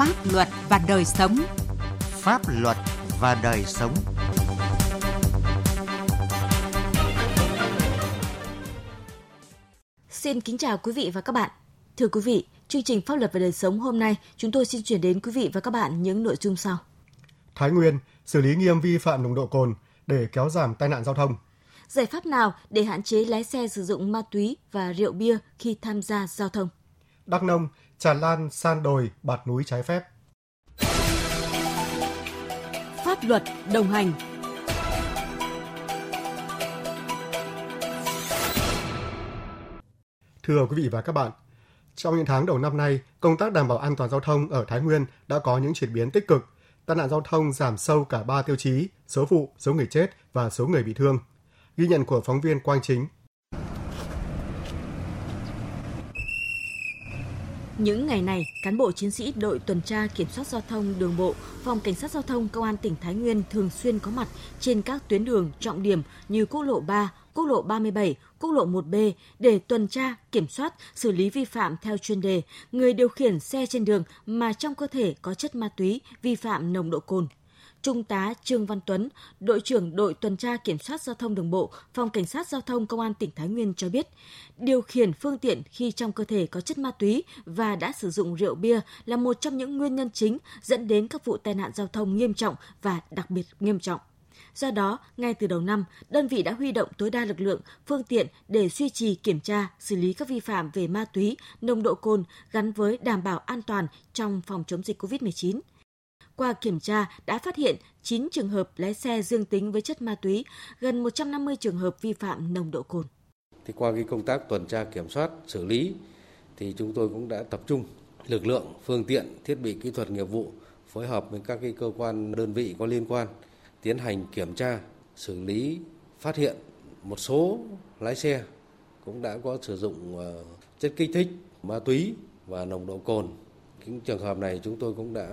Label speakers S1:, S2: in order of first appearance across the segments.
S1: Pháp luật và đời sống.
S2: Pháp luật và đời sống.
S3: Xin kính chào quý vị và các bạn. Thưa quý vị, chương trình Pháp luật và đời sống hôm nay chúng tôi xin chuyển đến quý vị và các bạn những nội dung sau.
S4: Thái Nguyên xử lý nghiêm vi phạm nồng độ cồn để kéo giảm tai nạn giao thông.
S3: Giải pháp nào để hạn chế lái xe sử dụng ma túy và rượu bia khi tham gia giao thông?
S4: Đắk Nông tràn lan san đồi, bạt núi trái phép.
S3: Pháp luật đồng hành
S4: Thưa quý vị và các bạn, trong những tháng đầu năm nay, công tác đảm bảo an toàn giao thông ở Thái Nguyên đã có những chuyển biến tích cực. Tai nạn giao thông giảm sâu cả 3 tiêu chí, số vụ, số người chết và số người bị thương. Ghi nhận của phóng viên Quang Chính.
S3: Những ngày này, cán bộ chiến sĩ đội tuần tra kiểm soát giao thông đường bộ, phòng cảnh sát giao thông công an tỉnh Thái Nguyên thường xuyên có mặt trên các tuyến đường trọng điểm như quốc lộ 3, quốc lộ 37, quốc lộ 1B để tuần tra, kiểm soát, xử lý vi phạm theo chuyên đề, người điều khiển xe trên đường mà trong cơ thể có chất ma túy, vi phạm nồng độ cồn. Trung tá Trương Văn Tuấn, đội trưởng đội tuần tra kiểm soát giao thông đường bộ, phòng cảnh sát giao thông công an tỉnh Thái Nguyên cho biết, điều khiển phương tiện khi trong cơ thể có chất ma túy và đã sử dụng rượu bia là một trong những nguyên nhân chính dẫn đến các vụ tai nạn giao thông nghiêm trọng và đặc biệt nghiêm trọng. Do đó, ngay từ đầu năm, đơn vị đã huy động tối đa lực lượng, phương tiện để duy trì kiểm tra, xử lý các vi phạm về ma túy, nồng độ cồn gắn với đảm bảo an toàn trong phòng chống dịch COVID-19. Qua kiểm tra đã phát hiện 9 trường hợp lái xe dương tính với chất ma túy, gần 150 trường hợp vi phạm nồng độ cồn.
S5: Thì qua cái công tác tuần tra kiểm soát, xử lý thì chúng tôi cũng đã tập trung lực lượng, phương tiện, thiết bị kỹ thuật nghiệp vụ phối hợp với các cái cơ quan đơn vị có liên quan tiến hành kiểm tra, xử lý, phát hiện một số lái xe cũng đã có sử dụng ờ, chất kích thích, ma túy và nồng độ cồn. Những trường hợp này chúng tôi cũng đã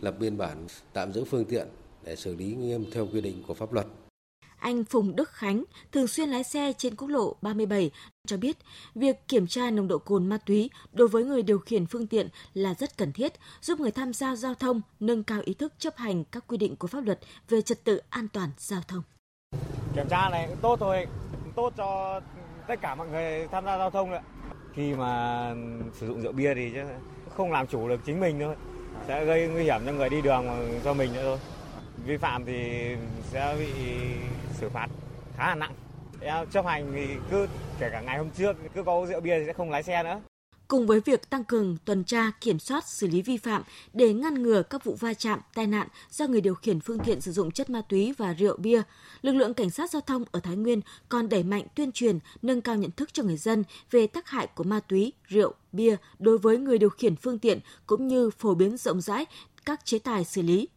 S5: lập biên bản tạm giữ phương tiện để xử lý nghiêm theo quy định của pháp luật.
S3: Anh Phùng Đức Khánh, thường xuyên lái xe trên quốc lộ 37, cho biết việc kiểm tra nồng độ cồn ma túy đối với người điều khiển phương tiện là rất cần thiết, giúp người tham gia giao thông nâng cao ý thức chấp hành các quy định của pháp luật về trật tự an toàn giao thông.
S6: Kiểm tra này cũng tốt thôi, tốt cho tất cả mọi người tham gia giao thông ạ. Khi mà sử dụng rượu bia thì không làm chủ được chính mình thôi, sẽ gây nguy hiểm cho người đi đường cho mình nữa thôi vi phạm thì sẽ bị xử phạt khá là nặng. Em chấp hành thì cứ kể cả ngày hôm trước cứ có rượu bia thì sẽ không lái xe nữa.
S3: Cùng với việc tăng cường tuần tra, kiểm soát, xử lý vi phạm để ngăn ngừa các vụ va chạm, tai nạn do người điều khiển phương tiện sử dụng chất ma túy và rượu bia, lực lượng cảnh sát giao thông ở Thái Nguyên còn đẩy mạnh tuyên truyền, nâng cao nhận thức cho người dân về tác hại của ma túy, rượu, bia đối với người điều khiển phương tiện cũng như phổ biến rộng rãi các chế tài xử lý.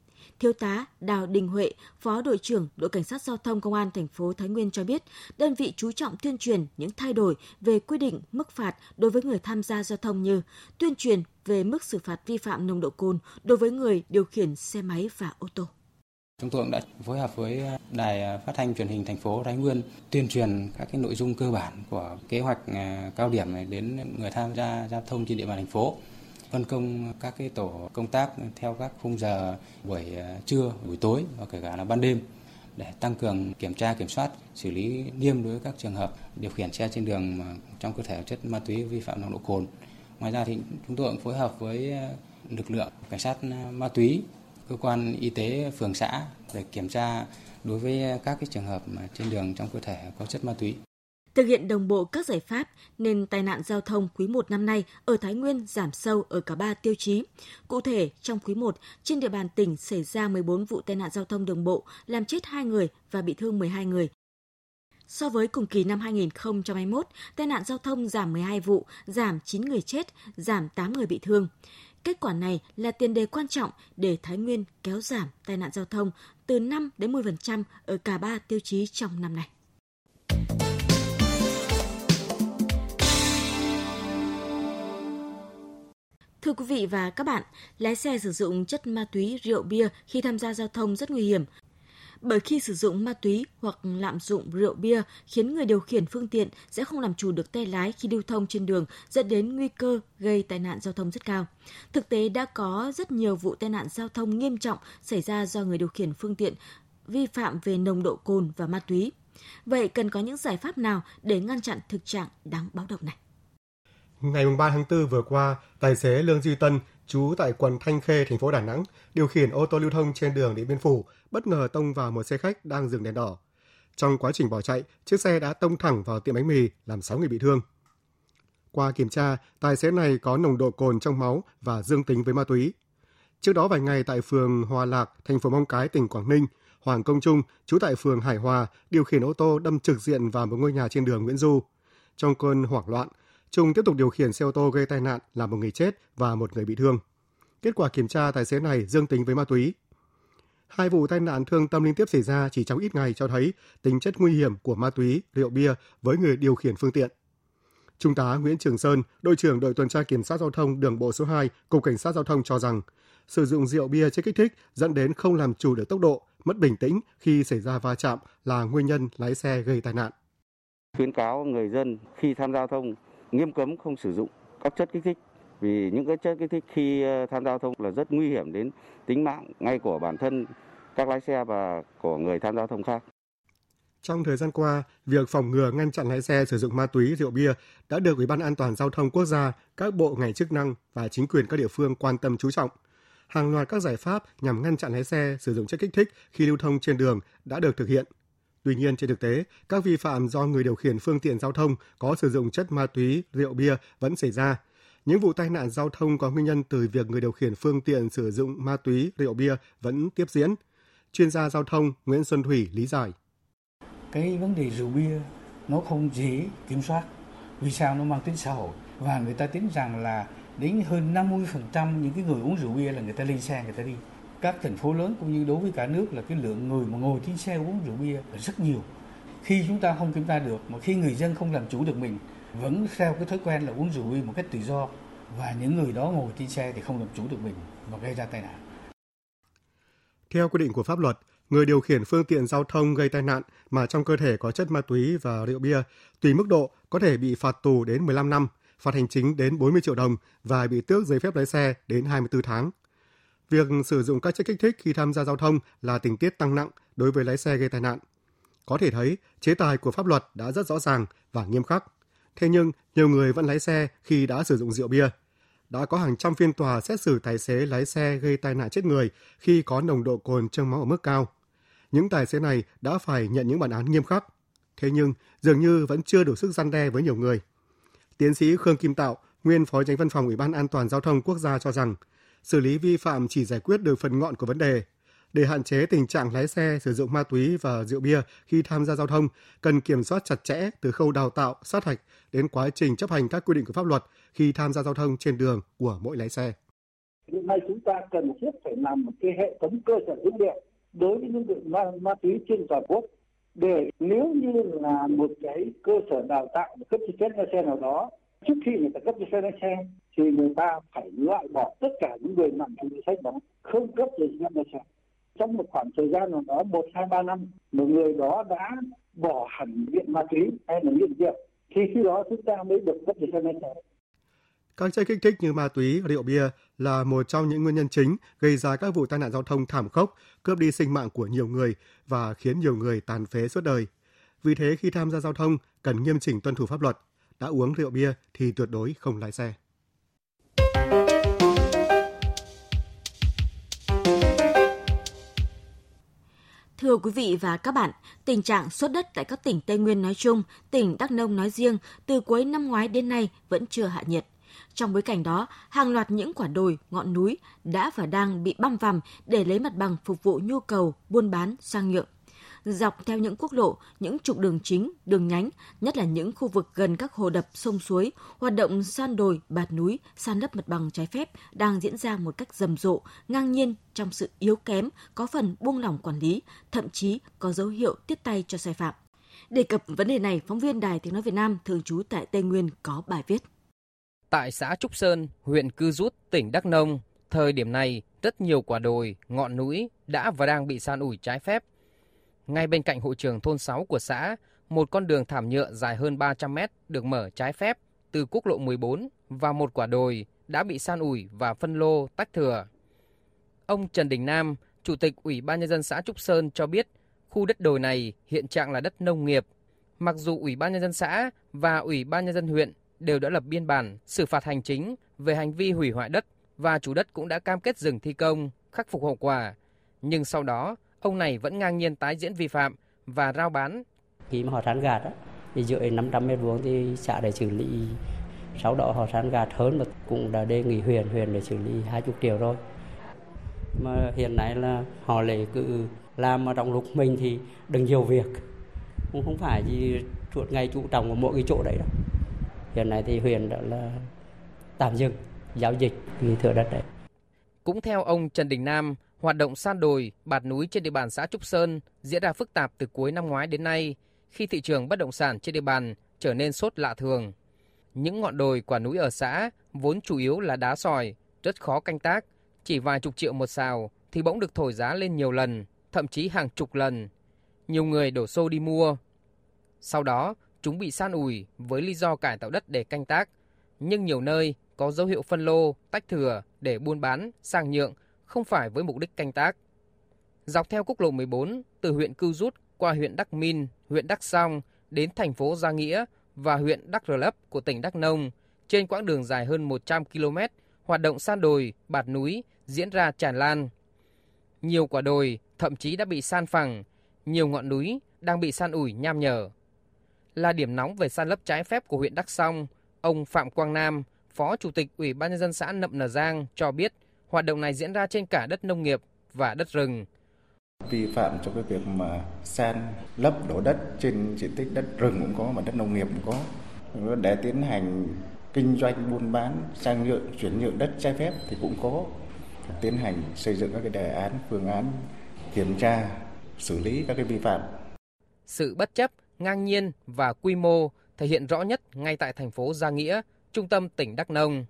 S3: Thiếu tá Đào Đình Huệ, Phó đội trưởng đội cảnh sát giao thông công an thành phố Thái Nguyên cho biết, đơn vị chú trọng tuyên truyền những thay đổi về quy định mức phạt đối với người tham gia giao thông như tuyên truyền về mức xử phạt vi phạm nồng độ cồn đối với người điều khiển xe máy và ô tô.
S7: Chúng tôi cũng đã phối hợp với đài phát thanh truyền hình thành phố Thái Nguyên tuyên truyền các cái nội dung cơ bản của kế hoạch à, cao điểm này đến người tham gia giao thông trên địa bàn thành phố phân công các cái tổ công tác theo các khung giờ buổi ờ, trưa, buổi tối và kể cả là ban đêm để tăng cường kiểm tra kiểm soát xử lý nghiêm đối với các trường hợp điều khiển xe trên đường mà trong cơ thể chất ma túy vi phạm nồng độ cồn. Ngoài ra thì chúng tôi cũng phối hợp với ờ, lực lượng cảnh sát ờ, ma túy, cơ quan y tế phường xã để kiểm tra đối với các cái trường hợp mà trên đường trong cơ thể có chất ma túy.
S3: Thực hiện đồng bộ các giải pháp nên tai nạn giao thông quý 1 năm nay ở Thái Nguyên giảm sâu ở cả ba tiêu chí. Cụ thể, trong quý 1, trên địa bàn tỉnh xảy ra 14 vụ tai nạn giao thông đường bộ, làm chết 2 người và bị thương 12 người. So với cùng kỳ năm 2021, tai nạn giao thông giảm 12 vụ, giảm 9 người chết, giảm 8 người bị thương. Kết quả này là tiền đề quan trọng để Thái Nguyên kéo giảm tai nạn giao thông từ 5 đến 10% ở cả ba tiêu chí trong năm nay. Thưa quý vị và các bạn, lái xe sử dụng chất ma túy, rượu bia khi tham gia giao thông rất nguy hiểm. Bởi khi sử dụng ma túy hoặc lạm dụng rượu bia khiến người điều khiển phương tiện sẽ không làm chủ được tay lái khi lưu thông trên đường dẫn đến nguy cơ gây tai nạn giao thông rất cao. Thực tế đã có rất nhiều vụ tai nạn giao thông nghiêm trọng xảy ra do người điều khiển phương tiện vi phạm về nồng độ cồn và ma túy. Vậy cần có những giải pháp nào để ngăn chặn thực trạng đáng báo động này?
S4: Ngày 3 tháng 4 vừa qua, tài xế Lương Duy Tân, trú tại quận Thanh Khê, thành phố Đà Nẵng, điều khiển ô tô lưu thông trên đường Điện Biên Phủ, bất ngờ tông vào một xe khách đang dừng đèn đỏ. Trong quá trình bỏ chạy, chiếc xe đã tông thẳng vào tiệm bánh mì, làm 6 người bị thương. Qua kiểm tra, tài xế này có nồng độ cồn trong máu và dương tính với ma túy. Trước đó vài ngày tại phường Hòa Lạc, thành phố móng Cái, tỉnh Quảng Ninh, Hoàng Công Trung, trú tại phường Hải Hòa, điều khiển ô tô đâm trực diện vào một ngôi nhà trên đường Nguyễn Du. Trong cơn hoảng loạn, Trung tiếp tục điều khiển xe ô tô gây tai nạn làm một người chết và một người bị thương. Kết quả kiểm tra tài xế này dương tính với ma túy. Hai vụ tai nạn thương tâm liên tiếp xảy ra chỉ trong ít ngày cho thấy tính chất nguy hiểm của ma túy, rượu bia với người điều khiển phương tiện. Trung tá Nguyễn Trường Sơn, đội trưởng đội tuần tra kiểm soát giao thông đường bộ số 2, Cục Cảnh sát Giao thông cho rằng sử dụng rượu bia chất kích thích dẫn đến không làm chủ được tốc độ, mất bình tĩnh khi xảy ra va chạm là nguyên nhân lái xe gây tai nạn.
S1: Khuyến cáo người dân khi tham gia giao thông nghiêm cấm không sử dụng các chất kích thích vì những cái chất kích thích khi ờ, tham gia giao thông là rất nguy hiểm đến tính mạng ngay của bản thân các lái xe và của người tham gia giao thông khác.
S4: Trong thời gian qua, việc phòng ngừa ngăn chặn lái xe sử dụng ma túy, rượu bia đã được Ủy ban An toàn giao thông quốc gia, các bộ ngành chức năng và chính quyền các địa phương quan tâm chú trọng. Hàng loạt các giải pháp nhằm ngăn chặn lái xe sử dụng chất kích thích khi lưu thông trên đường đã được thực hiện. Tuy nhiên trên thực tế, các vi phạm do người điều khiển phương tiện giao thông có sử dụng chất ma túy, rượu bia vẫn xảy ra. Những vụ tai nạn giao thông có nguyên nhân từ việc người điều khiển phương tiện sử dụng ma túy, rượu bia vẫn tiếp diễn. Chuyên gia giao thông Nguyễn Xuân Thủy lý giải.
S8: Cái vấn đề rượu bia nó không dễ kiểm soát. Vì sao nó mang tính xã hội và người ta tính rằng là đến hơn 50% những cái người uống rượu bia là người ta lên xe người ta đi các thành phố lớn cũng như đối với cả nước là cái lượng người mà ngồi trên xe uống rượu bia là rất nhiều khi chúng ta không kiểm tra được mà khi người dân không làm chủ được mình vẫn theo cái thói quen là uống rượu bia một cách tự do và những người đó ngồi trên xe thì không làm chủ được mình và gây ra tai nạn.
S4: Theo quy định của pháp luật, người điều khiển phương tiện giao thông gây tai nạn mà trong cơ thể có chất ma túy và rượu bia, tùy mức độ có thể bị phạt tù đến 15 năm, phạt hành chính đến 40 triệu đồng và bị tước giấy phép lái xe đến 24 tháng. Việc sử dụng các chất kích thích khi tham gia giao thông là tình tiết tăng nặng đối với lái xe gây tai nạn. Có thể thấy, chế tài của pháp luật đã rất rõ ràng và nghiêm khắc. Thế nhưng, nhiều người vẫn lái xe khi đã sử dụng rượu bia. Đã có hàng trăm phiên tòa xét xử tài xế lái xe gây tai nạn chết người khi có nồng độ cồn trong máu ở mức cao. Những tài xế này đã phải nhận những bản án nghiêm khắc. Thế nhưng, dường như vẫn chưa đủ sức gian đe với nhiều người. Tiến sĩ Khương Kim Tạo, nguyên phó tránh văn phòng Ủy ban An toàn giao thông quốc gia cho rằng, xử lý vi phạm chỉ giải quyết được phần ngọn của vấn đề. Để hạn chế tình trạng lái xe sử dụng ma túy và rượu bia khi tham gia giao thông, cần kiểm soát chặt chẽ từ khâu đào tạo, sát hạch đến quá trình chấp hành các quy định của pháp luật khi tham gia giao thông trên đường của mỗi lái xe.
S9: Hiện nay chúng ta cần thiết phải làm một cái hệ thống cơ sở dữ liệu đối với những ma, ma túy trên toàn quốc để nếu như là một cái cơ sở đào tạo cấp giấy phép lái xe nào đó trước khi người ta cấp giấy phép lái xe thì người ta phải loại bỏ tất cả những người nằm trong danh sách đó không cấp giấy phép lái xe. Trong một khoảng thời gian nào đó một hai ba năm một người đó đã bỏ hẳn nghiện ma túy hay là nghiện rượu thì khi đó chúng ta mới được cấp giấy phép lái xe.
S4: Các chất kích thích như ma túy, rượu bia là một trong những nguyên nhân chính gây ra các vụ tai nạn giao thông thảm khốc, cướp đi sinh mạng của nhiều người và khiến nhiều người tàn phế suốt đời. Vì thế khi tham gia giao thông cần nghiêm chỉnh tuân thủ pháp luật, đã uống rượu bia thì tuyệt đối không lái xe.
S3: Thưa quý vị và các bạn, tình trạng sốt đất tại các tỉnh Tây Nguyên nói chung, tỉnh Đắk Nông nói riêng, từ cuối năm ngoái đến nay vẫn chưa hạ nhiệt. Trong bối cảnh đó, hàng loạt những quả đồi, ngọn núi đã và đang bị băm vằm để lấy mặt bằng phục vụ nhu cầu buôn bán sang nhượng dọc theo những quốc lộ, những trục đường chính, đường nhánh, nhất là những khu vực gần các hồ đập, sông suối, hoạt động san đồi, bạt núi, san lấp mặt bằng trái phép đang diễn ra một cách rầm rộ, ngang nhiên trong sự yếu kém, có phần buông lỏng quản lý, thậm chí có dấu hiệu tiếp tay cho sai phạm. Đề cập vấn đề này, phóng viên Đài Tiếng Nói Việt Nam thường trú tại Tây Nguyên có bài viết.
S10: Tại xã Trúc Sơn, huyện Cư Rút, tỉnh Đắk Nông, thời điểm này rất nhiều quả đồi, ngọn núi đã và đang bị san ủi trái phép ngay bên cạnh hội trường thôn 6 của xã, một con đường thảm nhựa dài hơn 300 mét được mở trái phép từ quốc lộ 14 và một quả đồi đã bị san ủi và phân lô tách thừa. Ông Trần Đình Nam, Chủ tịch Ủy ban Nhân dân xã Trúc Sơn cho biết khu đất đồi này hiện trạng là đất nông nghiệp. Mặc dù Ủy ban Nhân dân xã và Ủy ban Nhân dân huyện đều đã lập biên bản xử phạt hành chính về hành vi hủy hoại đất và chủ đất cũng đã cam kết dừng thi công, khắc phục hậu quả. Nhưng sau đó, ông này vẫn ngang nhiên tái diễn vi phạm và rao bán.
S11: Khi mà họ san gạt á, thì dưới 500 mét vuông thì xã để xử lý. Sau đó họ san gạt hơn mà cũng đã đề nghị huyện, huyện để xử lý 20 triệu rồi. Mà hiện nay là họ lại cứ làm mà trong lúc mình thì đừng nhiều việc. Cũng không phải gì chuột ngày chủ trọng ở mỗi cái chỗ đấy đâu. Hiện nay thì huyện đã là tạm dừng giao dịch vì thừa đất đấy.
S10: Cũng theo ông Trần Đình Nam, hoạt động san đồi, bạt núi trên địa bàn xã Trúc Sơn diễn ra phức tạp từ cuối năm ngoái đến nay khi thị trường bất động sản trên địa bàn trở nên sốt lạ thường. Những ngọn đồi quả núi ở xã vốn chủ yếu là đá sỏi, rất khó canh tác, chỉ vài chục triệu một xào thì bỗng được thổi giá lên nhiều lần, thậm chí hàng chục lần. Nhiều người đổ xô đi mua. Sau đó, chúng bị san ủi với lý do cải tạo đất để canh tác, nhưng nhiều nơi có dấu hiệu phân lô, tách thừa để buôn bán, sang nhượng, không phải với mục đích canh tác. Dọc theo quốc lộ 14, từ huyện Cư Rút qua huyện Đắc Min, huyện Đắc Song đến thành phố Gia Nghĩa và huyện Đắc Rờ Lấp của tỉnh Đắk Nông, trên quãng đường dài hơn 100 km, hoạt động san đồi, bạt núi diễn ra tràn lan. Nhiều quả đồi thậm chí đã bị san phẳng, nhiều ngọn núi đang bị san ủi nham nhở. Là điểm nóng về san lấp trái phép của huyện đắk Song, ông Phạm Quang Nam, Phó Chủ tịch Ủy ban nhân dân xã Nậm Nờ Giang cho biết hoạt động này diễn ra trên cả đất nông nghiệp và đất rừng.
S12: Vi phạm trong cái việc mà san lấp đổ đất trên diện tích đất rừng cũng có mà đất nông nghiệp cũng có để tiến hành kinh doanh buôn bán sang nhượng chuyển nhượng đất trái phép thì cũng có tiến hành xây dựng các cái đề án phương án kiểm tra xử lý các cái vi phạm.
S10: Sự bất chấp, ngang nhiên và quy mô thể hiện rõ nhất ngay tại thành phố Gia Nghĩa, trung tâm tỉnh Đắk Nông.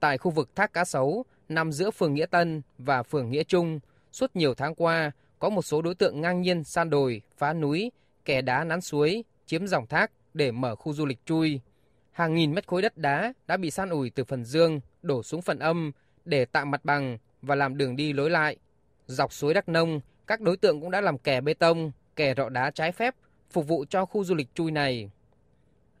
S10: Tại khu vực Thác Cá Sấu, nằm giữa phường Nghĩa Tân và phường Nghĩa Trung, suốt nhiều tháng qua, có một số đối tượng ngang nhiên san đồi, phá núi, kẻ đá nắn suối, chiếm dòng thác để mở khu du lịch chui. Hàng nghìn mét khối đất đá đã bị san ủi từ phần dương đổ xuống phần âm để tạo mặt bằng và làm đường đi lối lại. Dọc suối Đắk Nông, các đối tượng cũng đã làm kè bê tông, kè rọ đá trái phép phục vụ cho khu du lịch chui này.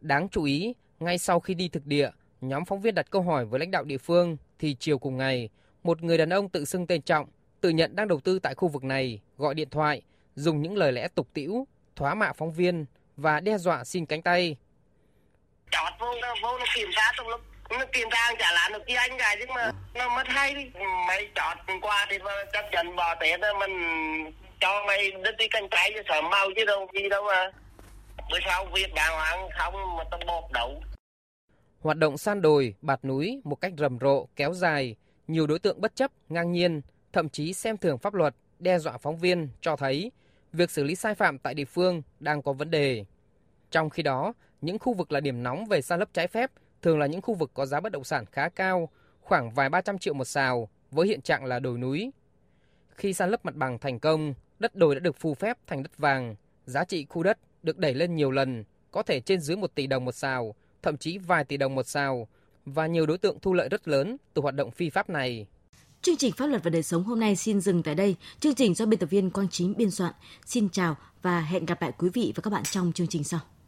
S10: Đáng chú ý, ngay sau khi đi thực địa, nhóm phóng viên đặt câu hỏi với lãnh đạo địa phương thì chiều cùng ngày, một người đàn ông tự xưng tên Trọng, tự nhận đang đầu tư tại khu vực này, gọi điện thoại, dùng những lời lẽ tục tĩu, thóa mạ phóng viên và đe dọa xin cánh tay.
S13: Chọt vô, nó, vô nó kiểm tra trong lúc nó kiểm tra trả lại được chi anh cái chứ mà nó mất hay đi. Mày chọt qua thì chấp nhận bỏ tiền mình cho mày đứt đi cánh tay cho sợ mau chứ đâu gì đâu mà. Bữa sau việc đàng hoàng không mà tao bột đậu.
S10: Hoạt động san đồi, bạt núi một cách rầm rộ, kéo dài, nhiều đối tượng bất chấp, ngang nhiên, thậm chí xem thường pháp luật, đe dọa phóng viên cho thấy việc xử lý sai phạm tại địa phương đang có vấn đề. Trong khi đó, những khu vực là điểm nóng về san lấp trái phép thường là những khu vực có giá bất động sản khá cao, khoảng vài ba trăm triệu một xào, với hiện trạng là đồi núi. Khi san lấp mặt bằng thành công, đất đồi đã được phù phép thành đất vàng, giá trị khu đất được đẩy lên nhiều lần, có thể trên dưới 1 tỷ đồng một xào thậm chí vài tỷ đồng một sào, và nhiều đối tượng thu lợi rất lớn từ hoạt động phi pháp này.
S3: Chương trình Pháp luật và đời sống hôm nay xin dừng tại đây. Chương trình do biên tập viên Quang Chính biên soạn. Xin chào và hẹn gặp lại quý vị và các bạn trong chương trình sau.